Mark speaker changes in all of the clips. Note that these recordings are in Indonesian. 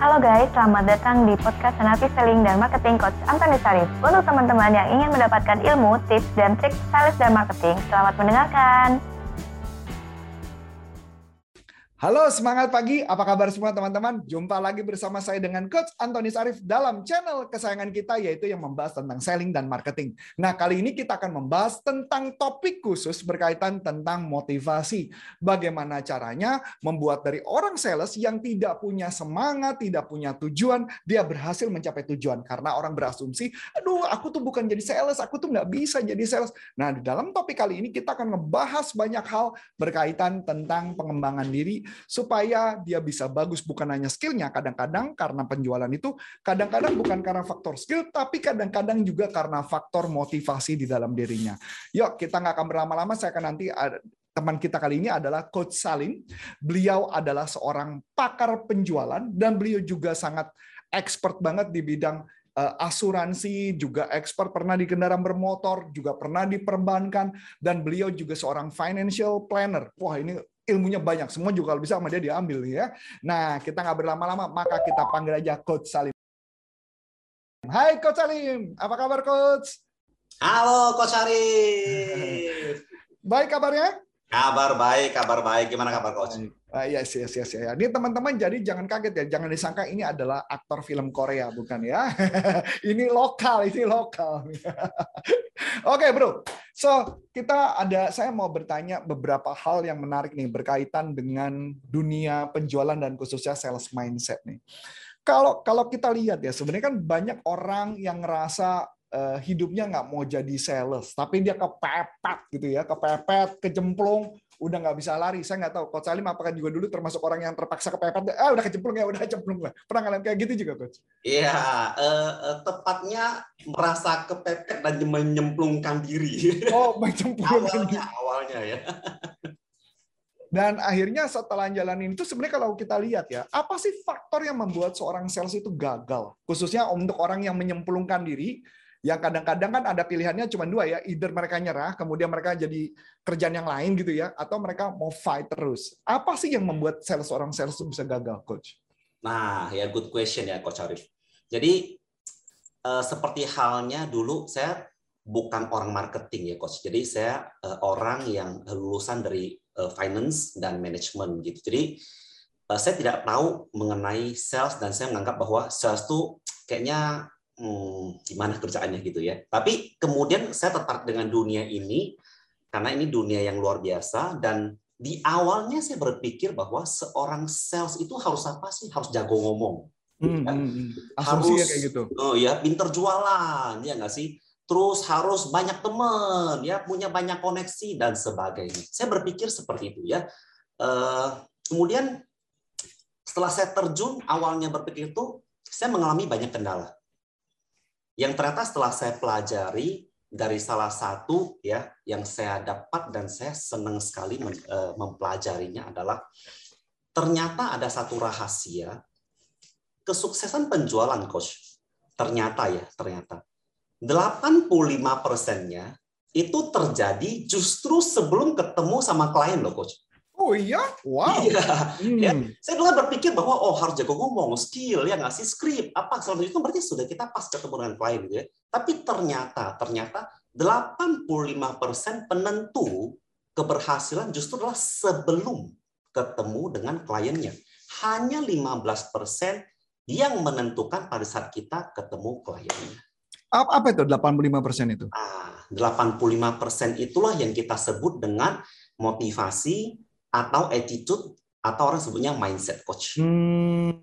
Speaker 1: Halo guys, selamat datang di podcast Senapi Selling dan Marketing Coach Antoni Sarif. Untuk teman-teman yang ingin mendapatkan ilmu, tips, dan trik sales dan marketing, selamat mendengarkan.
Speaker 2: Halo semangat pagi, apa kabar semua teman-teman? Jumpa lagi bersama saya dengan Coach Antoni Sarif dalam channel kesayangan kita yaitu yang membahas tentang selling dan marketing. Nah kali ini kita akan membahas tentang topik khusus berkaitan tentang motivasi. Bagaimana caranya membuat dari orang sales yang tidak punya semangat, tidak punya tujuan, dia berhasil mencapai tujuan. Karena orang berasumsi, aduh aku tuh bukan jadi sales, aku tuh nggak bisa jadi sales. Nah di dalam topik kali ini kita akan ngebahas banyak hal berkaitan tentang pengembangan diri, supaya dia bisa bagus bukan hanya skillnya kadang-kadang karena penjualan itu kadang-kadang bukan karena faktor skill tapi kadang-kadang juga karena faktor motivasi di dalam dirinya yuk kita nggak akan berlama-lama saya akan nanti teman kita kali ini adalah Coach Salim. Beliau adalah seorang pakar penjualan dan beliau juga sangat expert banget di bidang eh, asuransi, juga expert pernah di kendaraan bermotor, juga pernah di perbankan, dan beliau juga seorang financial planner. Wah ini ilmunya banyak. Semua juga kalau bisa sama dia diambil ya. Nah, kita nggak berlama-lama, maka kita panggil aja Coach Salim. Hai Coach Salim, apa kabar Coach?
Speaker 3: Halo Coach Arif.
Speaker 2: Baik kabarnya?
Speaker 3: Kabar baik, kabar baik. Gimana kabar Coach?
Speaker 2: Uh, yes, yes, yes, ya. Ini teman-teman jadi jangan kaget ya, jangan disangka ini adalah aktor film Korea, bukan ya? ini lokal, ini lokal. Oke, okay, bro. So kita ada, saya mau bertanya beberapa hal yang menarik nih berkaitan dengan dunia penjualan dan khususnya sales mindset nih. Kalau kalau kita lihat ya, sebenarnya kan banyak orang yang ngerasa hidupnya nggak mau jadi sales, tapi dia kepepet gitu ya, kepepet, kejemplung, udah nggak bisa lari. Saya nggak tahu, Coach Salim apakah juga dulu termasuk orang yang terpaksa kepepet, ah udah kecemplung ya, udah kecemplung lah. Pernah ngalamin kayak gitu juga, Coach?
Speaker 3: Iya, uh, uh, tepatnya merasa kepepet dan menyemplungkan diri.
Speaker 2: Oh, menyemplungkan
Speaker 3: awalnya, awalnya ya.
Speaker 2: Dan akhirnya setelah jalanin itu sebenarnya kalau kita lihat ya, apa sih faktor yang membuat seorang sales itu gagal? Khususnya untuk orang yang menyemplungkan diri, yang kadang-kadang kan ada pilihannya cuma dua ya, either mereka nyerah, kemudian mereka jadi kerjaan yang lain gitu ya, atau mereka mau fight terus. Apa sih yang membuat sales orang sales itu bisa gagal, coach?
Speaker 3: Nah, ya good question ya, coach Arif. Jadi uh, seperti halnya dulu saya bukan orang marketing ya, coach. Jadi saya uh, orang yang lulusan dari uh, finance dan manajemen gitu. Jadi uh, saya tidak tahu mengenai sales dan saya menganggap bahwa sales itu kayaknya hmm, gimana kerjaannya gitu ya. Tapi kemudian saya tertarik dengan dunia ini karena ini dunia yang luar biasa dan di awalnya saya berpikir bahwa seorang sales itu harus apa sih? Harus jago ngomong.
Speaker 2: Hmm, kan? hmm, hmm. harus kayak gitu.
Speaker 3: Oh ya, pinter jualan ya nggak sih? Terus harus banyak teman, ya punya banyak koneksi dan sebagainya. Saya berpikir seperti itu ya. Uh, kemudian setelah saya terjun awalnya berpikir itu, saya mengalami banyak kendala yang ternyata setelah saya pelajari dari salah satu ya yang saya dapat dan saya senang sekali e, mempelajarinya adalah ternyata ada satu rahasia kesuksesan penjualan coach. Ternyata ya, ternyata 85 persennya itu terjadi justru sebelum ketemu sama klien loh coach.
Speaker 2: Oh iya, wow.
Speaker 3: Iya. Hmm. Ya. Saya dulu berpikir bahwa oh harus jago ngomong, skill ya nggak sih, script apa selanjutnya itu berarti sudah kita pas ketemu dengan klien gitu ya. Tapi ternyata ternyata 85% penentu keberhasilan justru adalah sebelum ketemu dengan kliennya. Hanya 15% yang menentukan pada saat kita ketemu kliennya.
Speaker 2: Apa itu 85% itu?
Speaker 3: Ah, 85% itulah yang kita sebut dengan motivasi, atau attitude atau orang sebutnya mindset coach. Hmm.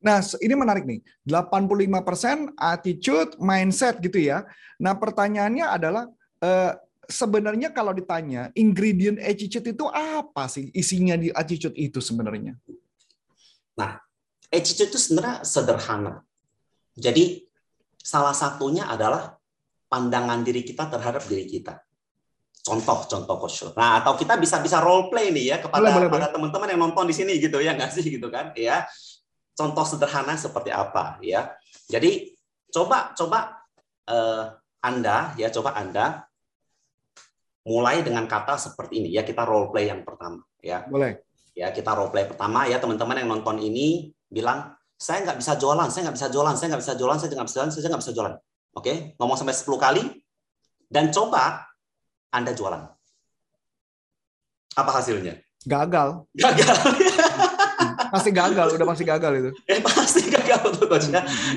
Speaker 2: Nah, ini menarik nih. 85% attitude, mindset gitu ya. Nah, pertanyaannya adalah eh, sebenarnya kalau ditanya ingredient attitude itu apa sih isinya di attitude itu sebenarnya?
Speaker 3: Nah, attitude itu sebenarnya sederhana. Jadi salah satunya adalah pandangan diri kita terhadap diri kita contoh-contoh coach. Nah, atau kita bisa bisa role play nih ya kepada boleh, boleh, teman-teman yang nonton di sini gitu ya nggak sih gitu kan ya. Contoh sederhana seperti apa ya. Jadi coba coba uh, Anda ya coba Anda mulai dengan kata seperti ini ya kita role play yang pertama ya.
Speaker 2: Boleh.
Speaker 3: Ya, kita role play pertama ya teman-teman yang nonton ini bilang saya nggak bisa jualan, saya nggak bisa jualan, saya nggak bisa jualan, saya nggak bisa jualan, saya nggak bisa jualan. Oke, ngomong sampai 10 kali dan coba Anda jualan. Apa hasilnya?
Speaker 2: Gagal.
Speaker 3: Gagal.
Speaker 2: pasti gagal, udah pasti gagal itu.
Speaker 3: Ya pasti gagal tuh coach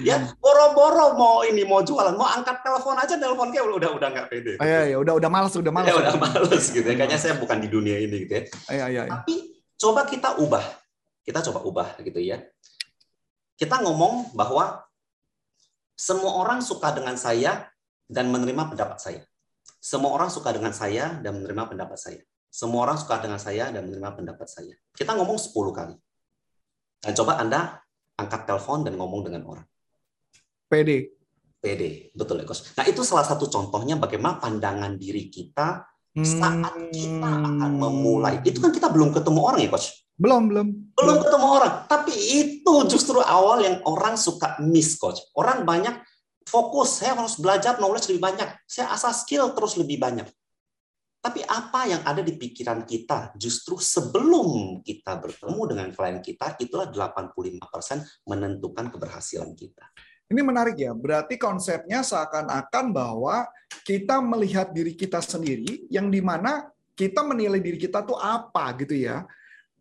Speaker 3: ya. Boro-boro mau ini mau jualan, mau angkat telepon aja telepon kayak udah udah nggak pede.
Speaker 2: Oh, iya, ya udah udah malas, udah malas.
Speaker 3: Ya udah malas gitu ya. Kayaknya saya bukan di dunia ini gitu ya.
Speaker 2: Iya, iya, iya.
Speaker 3: Tapi coba kita ubah. Kita coba ubah gitu ya. Kita ngomong bahwa semua orang suka dengan saya dan menerima pendapat saya. Semua orang suka dengan saya dan menerima pendapat saya. Semua orang suka dengan saya dan menerima pendapat saya. Kita ngomong 10 kali. Dan coba Anda angkat telepon dan ngomong dengan orang.
Speaker 2: PD.
Speaker 3: PD, betul ya, Coach. Nah, itu salah satu contohnya bagaimana pandangan diri kita saat kita akan
Speaker 2: Hmm.
Speaker 3: memulai. Itu kan kita belum ketemu orang ya, Coach.
Speaker 2: Belum, belum.
Speaker 3: Belum ketemu orang. Tapi itu justru awal yang orang suka miss, Coach. Orang banyak fokus, saya harus belajar knowledge lebih banyak. Saya asal skill terus lebih banyak. Tapi apa yang ada di pikiran kita justru sebelum kita bertemu dengan klien kita, itulah 85% menentukan keberhasilan kita.
Speaker 2: Ini menarik ya. Berarti konsepnya seakan-akan bahwa kita melihat diri kita sendiri, yang di mana kita menilai diri kita tuh apa gitu ya.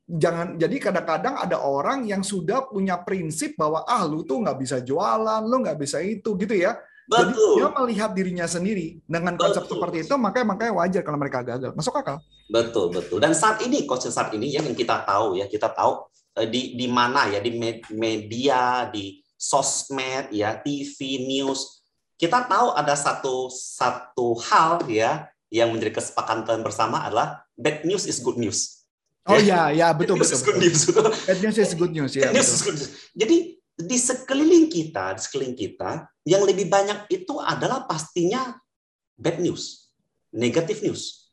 Speaker 2: Jangan jadi kadang-kadang ada orang yang sudah punya prinsip bahwa ah lu tuh nggak bisa jualan, lu nggak bisa itu gitu ya. Jadi
Speaker 3: Betul.
Speaker 2: dia melihat dirinya sendiri dengan konsep
Speaker 3: Betul.
Speaker 2: seperti itu, makanya makanya wajar kalau mereka gagal. Masuk akal.
Speaker 3: Betul, betul. Dan saat ini, coach, saat ini ya, yang kita tahu ya, kita tahu eh, di di mana ya, di med- media, di sosmed, ya, TV, news, kita tahu ada satu satu hal ya yang menjadi kesepakatan bersama adalah bad news is good news.
Speaker 2: Oh ya, ya betul
Speaker 3: Bad news
Speaker 2: betul.
Speaker 3: is good
Speaker 2: betul.
Speaker 3: news.
Speaker 2: Bad news is good news ya.
Speaker 3: Bad news is
Speaker 2: betul.
Speaker 3: good news. Jadi di sekeliling kita, di sekeliling kita, yang lebih banyak itu adalah pastinya bad news, negative news,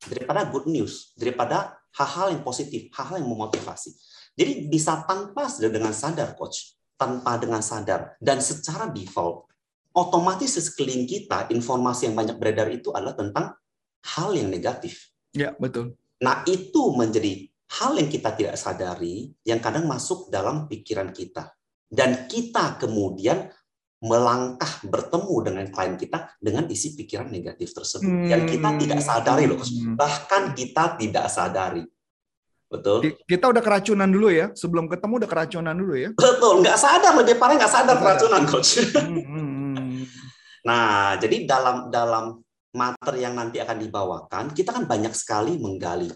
Speaker 3: daripada good news, daripada hal-hal yang positif, hal-hal yang memotivasi. Jadi bisa tanpa dengan sadar, coach, tanpa dengan sadar dan secara default, otomatis di sekeliling kita informasi yang banyak beredar itu adalah tentang hal yang negatif.
Speaker 2: Ya betul.
Speaker 3: Nah, itu menjadi hal yang kita tidak sadari, yang kadang masuk dalam pikiran kita. Dan kita kemudian melangkah bertemu dengan klien kita dengan isi pikiran negatif tersebut. Yang kita tidak sadari loh.
Speaker 2: Hmm.
Speaker 3: bahkan kita tidak sadari. Betul?
Speaker 2: Ki- Kita udah keracunan dulu ya. Sebelum ketemu udah keracunan dulu ya.
Speaker 3: Betul, nggak sadar, lebih parah nggak sadar
Speaker 2: Nggak sadar.
Speaker 3: keracunan, Coach.
Speaker 2: Hmm, hmm, hmm.
Speaker 3: Nah, jadi dalam dalam materi yang nanti akan dibawakan, kita kan banyak sekali menggali.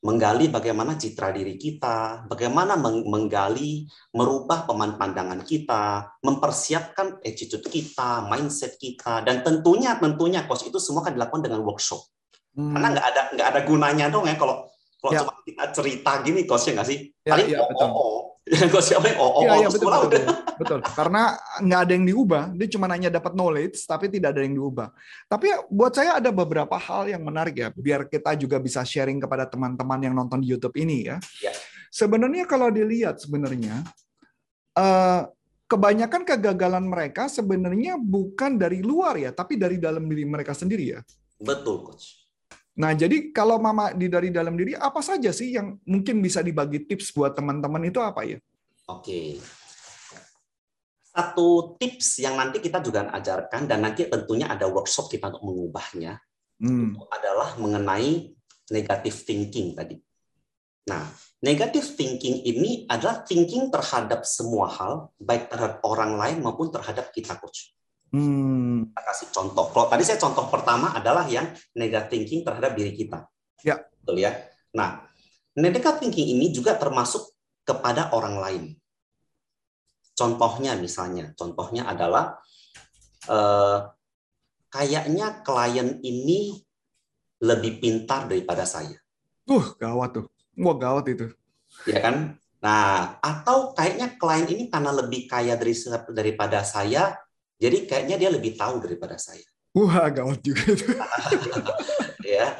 Speaker 3: Menggali bagaimana citra diri kita, bagaimana meng- menggali, merubah peman pandangan kita, mempersiapkan attitude kita, mindset kita, dan tentunya tentunya coach itu semua akan dilakukan dengan workshop.
Speaker 2: Hmm.
Speaker 3: Karena nggak ada nggak ada gunanya dong ya kalau kalau
Speaker 2: Ya.
Speaker 3: cuma kita cerita gini coach ya nggak sih?
Speaker 2: Ya,
Speaker 3: Paling
Speaker 2: ya,
Speaker 3: oh,
Speaker 2: betul.
Speaker 3: oh, oh. Coach ya paling oh, oh, oh,
Speaker 2: iya,
Speaker 3: terus
Speaker 2: betul, betul,
Speaker 3: udah.
Speaker 2: betul, betul. Karena nggak ada yang diubah, dia cuma hanya dapat knowledge, tapi tidak ada yang diubah. Tapi buat saya ada beberapa hal yang menarik ya, biar kita juga bisa sharing kepada teman-teman yang nonton di YouTube ini ya.
Speaker 3: Ya.
Speaker 2: Sebenarnya kalau dilihat sebenarnya eh, kebanyakan kegagalan mereka sebenarnya bukan dari luar ya, tapi dari dalam diri mereka sendiri ya.
Speaker 3: Betul coach.
Speaker 2: Nah, jadi kalau mama di dari dalam diri apa saja sih yang mungkin bisa dibagi tips buat teman-teman itu apa ya?
Speaker 3: Oke. Satu tips yang nanti kita juga ajarkan dan nanti tentunya ada workshop kita untuk mengubahnya
Speaker 2: Hmm.
Speaker 3: itu adalah mengenai negative thinking tadi. Nah, negative thinking ini adalah thinking terhadap semua hal, baik terhadap orang lain maupun terhadap kita, coach.
Speaker 2: Hmm.
Speaker 3: Kita kasih contoh. Kalau tadi saya contoh pertama adalah yang negative thinking terhadap diri kita.
Speaker 2: Ya.
Speaker 3: Betul ya. Nah, negative thinking ini juga termasuk kepada orang lain. Contohnya misalnya, contohnya adalah eh, kayaknya klien ini lebih pintar daripada saya,
Speaker 2: Uh, gawat tuh. Wah, gawat itu.
Speaker 3: ya kan? Nah, atau kayaknya klien ini karena lebih kaya dari daripada saya, jadi kayaknya dia lebih tahu daripada saya.
Speaker 2: Wah, gawat juga itu.
Speaker 3: ya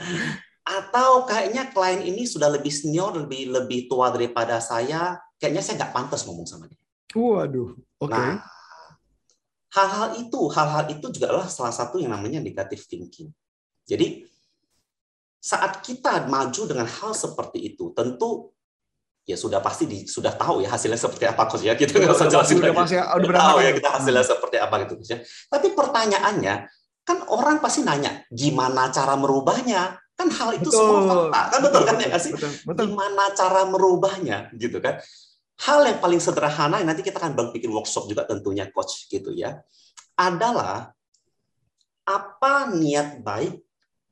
Speaker 3: atau kayaknya klien ini sudah lebih senior lebih lebih tua daripada saya kayaknya saya nggak pantas ngomong sama dia
Speaker 2: Waduh. Oke.
Speaker 3: nah hal-hal itu hal-hal itu juga adalah salah satu yang namanya negative thinking jadi saat kita maju dengan hal seperti itu tentu ya sudah pasti di, sudah tahu ya hasilnya seperti apa coach ya. Kita nggak usah jelasin
Speaker 2: udah
Speaker 3: lagi.
Speaker 2: pasti- udah berapa
Speaker 3: tahu ya kita hasilnya seperti apa gitu coach ya. Tapi pertanyaannya kan orang pasti nanya gimana cara merubahnya? Kan hal itu semua fakta. Kan betul kan ya nggak sih?
Speaker 2: Betul, betul.
Speaker 3: gimana cara merubahnya? gitu kan. Hal yang paling sederhana nanti kita akan bikin workshop juga tentunya coach gitu ya adalah apa niat baik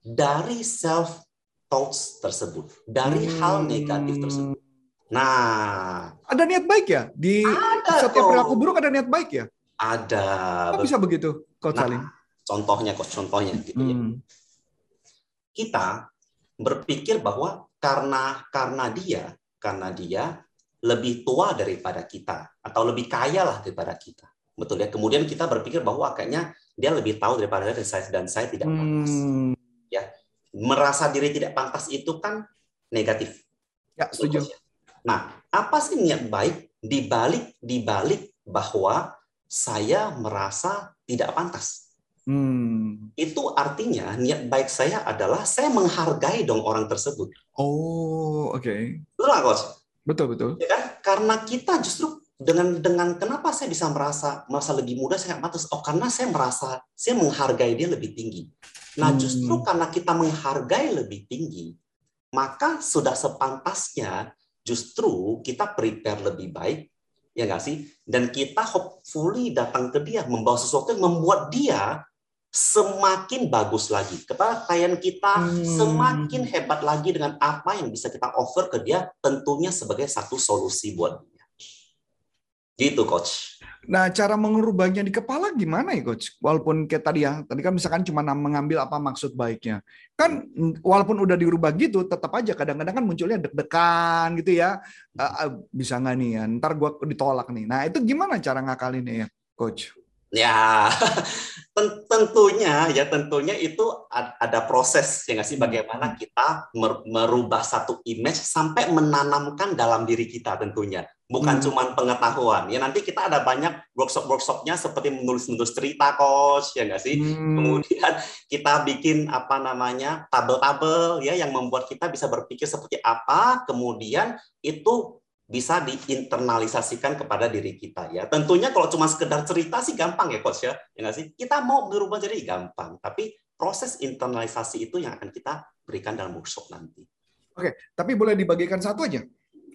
Speaker 3: dari self thoughts tersebut dari hal negatif tersebut nah
Speaker 2: Ada niat baik ya di
Speaker 3: ada
Speaker 2: setiap perilaku buruk ada niat baik ya?
Speaker 3: ada
Speaker 2: Kok bisa begitu, Coach
Speaker 3: Nah,
Speaker 2: Salim?
Speaker 3: contohnya coach contohnya gitu ya
Speaker 2: Hmm.
Speaker 3: kita berpikir bahwa karena karena dia karena dia lebih tua daripada kita atau lebih kaya lah daripada kita betul ya kemudian kita berpikir bahwa kayaknya dia lebih tahu daripada saya dan saya tidak pantas
Speaker 2: Hmm.
Speaker 3: merasa diri tidak pantas itu kan negatif
Speaker 2: Ya, setuju.
Speaker 3: Nah apa sih niat baik dibalik dibalik bahwa saya merasa tidak pantas
Speaker 2: Hmm.
Speaker 3: itu artinya niat baik saya adalah saya menghargai dong orang tersebut
Speaker 2: Oh, oke.
Speaker 3: betul nggak coach
Speaker 2: Betul, betul.
Speaker 3: ya kan karena kita justru dengan dengan kenapa saya bisa merasa merasa lebih muda saya pantas oh karena saya merasa saya menghargai dia lebih tinggi nah
Speaker 2: Hmm.
Speaker 3: justru karena kita menghargai lebih tinggi maka sudah sepantasnya justru kita prepare lebih baik ya nggak sih? Dan kita hopefully datang ke dia membawa sesuatu yang membuat dia semakin bagus lagi. Kepada klien kita
Speaker 2: Hmm.
Speaker 3: semakin hebat lagi dengan apa yang bisa kita offer ke dia tentunya sebagai satu solusi buat dia. Gitu coach
Speaker 2: Nah, cara mengubahnya di kepala gimana ya, Coach? Walaupun kayak tadi ya, tadi kan misalkan cuma mengambil apa maksud baiknya. Kan mm, walaupun udah dirubah gitu, tetap aja kadang-kadang kan munculnya deg-degan gitu ya. Eh, bisa nggak nih ya? Ntar gua ditolak nih. Nah, itu gimana cara ngakalinnya ya, Coach?
Speaker 3: Ya, ten- tentunya ya tentunya itu ad- ada proses ya nggak sih bagaimana kita mer- merubah satu image sampai menanamkan dalam diri kita tentunya bukan
Speaker 2: Hmm.
Speaker 3: cuma pengetahuan. Ya nanti kita ada banyak workshop workshopnya seperti menulis menulis cerita coach ya nggak sih?
Speaker 2: Hmm,
Speaker 3: kemudian kita bikin apa namanya tabel-tabel ya yang membuat kita bisa berpikir seperti apa kemudian itu bisa diinternalisasikan kepada diri kita ya. Tentunya kalau cuma sekedar cerita sih gampang ya coach ya. Ya nggak sih? Kita mau berubah jadi gampang tapi proses internalisasi itu yang akan kita berikan dalam workshop nanti.
Speaker 2: Tapi boleh dibagikan satu aja.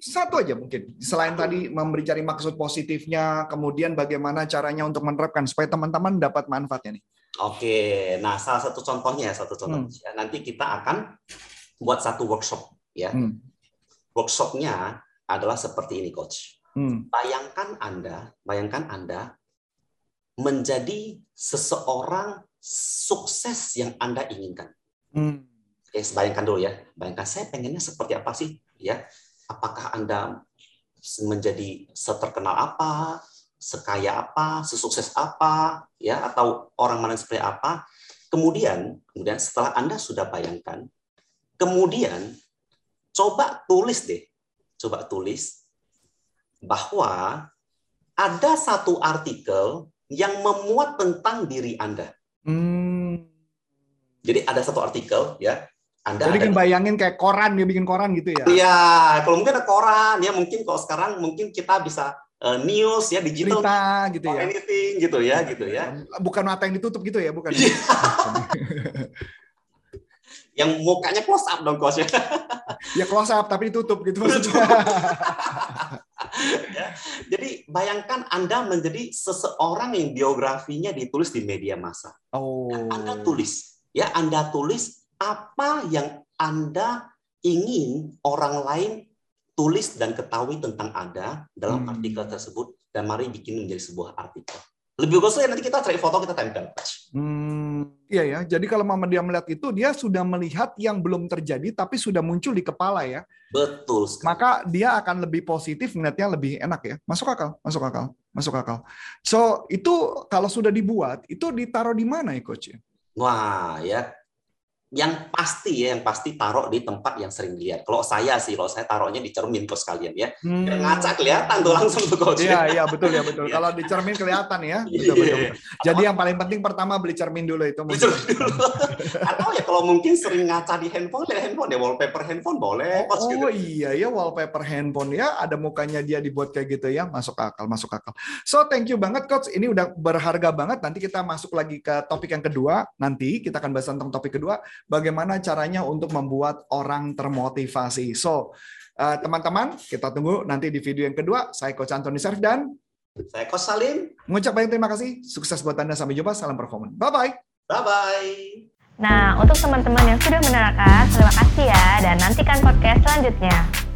Speaker 2: Satu aja mungkin. Selain tadi memberi cari maksud positifnya, kemudian bagaimana caranya untuk menerapkan supaya teman-teman dapat manfaatnya nih.
Speaker 3: oke nah salah satu contohnya satu contoh
Speaker 2: Hmm.
Speaker 3: ya nanti kita akan buat satu workshop ya
Speaker 2: Hmm.
Speaker 3: workshopnya adalah seperti ini coach
Speaker 2: Hmm.
Speaker 3: bayangkan Anda, bayangkan Anda menjadi seseorang sukses yang Anda inginkan.
Speaker 2: Hmm.
Speaker 3: Oke, bayangkan dulu ya. Bayangkan saya pengennya seperti apa sih? Ya, apakah Anda menjadi seterkenal apa, sekaya apa, sesukses apa, ya, atau orang mana seperti apa? Kemudian, kemudian setelah Anda sudah bayangkan, kemudian coba tulis deh, coba tulis bahwa ada satu artikel yang memuat tentang diri Anda.
Speaker 2: Hmm.
Speaker 3: Jadi ada satu artikel ya, Anda
Speaker 2: Jadi
Speaker 3: ada
Speaker 2: bayangin kayak koran dia bikin koran gitu ya.
Speaker 3: Iya, kalau mungkin ada koran ya, mungkin kalau sekarang mungkin kita bisa eh, news ya, digital
Speaker 2: Cerita gitu ya.
Speaker 3: anything gitu ya, gitu ya.
Speaker 2: Bukan mata yang ditutup gitu ya, bukan. ya?
Speaker 3: Yang mukanya close up dong coach ya.
Speaker 2: ya close up tapi ditutup gitu maksudnya.
Speaker 3: Ya. Jadi bayangkan Anda menjadi seseorang yang biografinya ditulis di media massa.
Speaker 2: Oh.
Speaker 3: Anda tulis, ya Anda tulis apa yang Anda ingin orang lain tulis dan ketahui tentang Anda dalam
Speaker 2: Hmm.
Speaker 3: artikel tersebut dan mari bikin menjadi sebuah artikel. Lebih bagus ya nanti kita cari foto kita tempel.
Speaker 2: Hmm, iya ya. Jadi kalau Mama dia melihat itu, dia sudah melihat yang belum terjadi tapi sudah muncul di kepala ya.
Speaker 3: Betul sekali.
Speaker 2: Maka dia akan lebih positif, melihatnya lebih enak ya. Masuk akal, masuk akal, masuk akal. So itu kalau sudah dibuat, itu ditaruh di mana ya coach?
Speaker 3: Wah ya, yang pasti ya, yang pasti taruh di tempat yang sering dilihat. Kalau saya sih, kalau saya taruhnya di cermin kok sekalian ya. Hmm. ngaca kelihatan tuh langsung tuh coach.
Speaker 2: Iya, iya betul ya betul. Iya. Kalau di cermin kelihatan ya. Betul, betul, betul. Jadi yang paling penting pertama beli cermin dulu itu.
Speaker 3: Beli cermin dulu. Atau ya kalau mungkin sering ngaca di handphone, ya handphone ya wallpaper handphone boleh.
Speaker 2: Oh, gitu. oh iya ya wallpaper handphone ya ada mukanya dia dibuat kayak gitu ya masuk akal masuk akal. So thank you banget coach. Ini udah berharga banget. Nanti kita masuk lagi ke topik yang kedua. Nanti kita akan bahas tentang topik kedua bagaimana caranya untuk membuat orang termotivasi. So, eh, teman-teman, uh, kita tunggu nanti di video yang kedua. Saya Coach Anthony Serf dan
Speaker 3: saya Coach Salim.
Speaker 2: Mengucap banyak terima kasih. Sukses buat Anda. Sampai jumpa. Salam performance. Bye-bye.
Speaker 3: Bye-bye.
Speaker 1: Nah, untuk teman-teman yang sudah menerangkan, terima kasih ya. Dan nantikan podcast selanjutnya.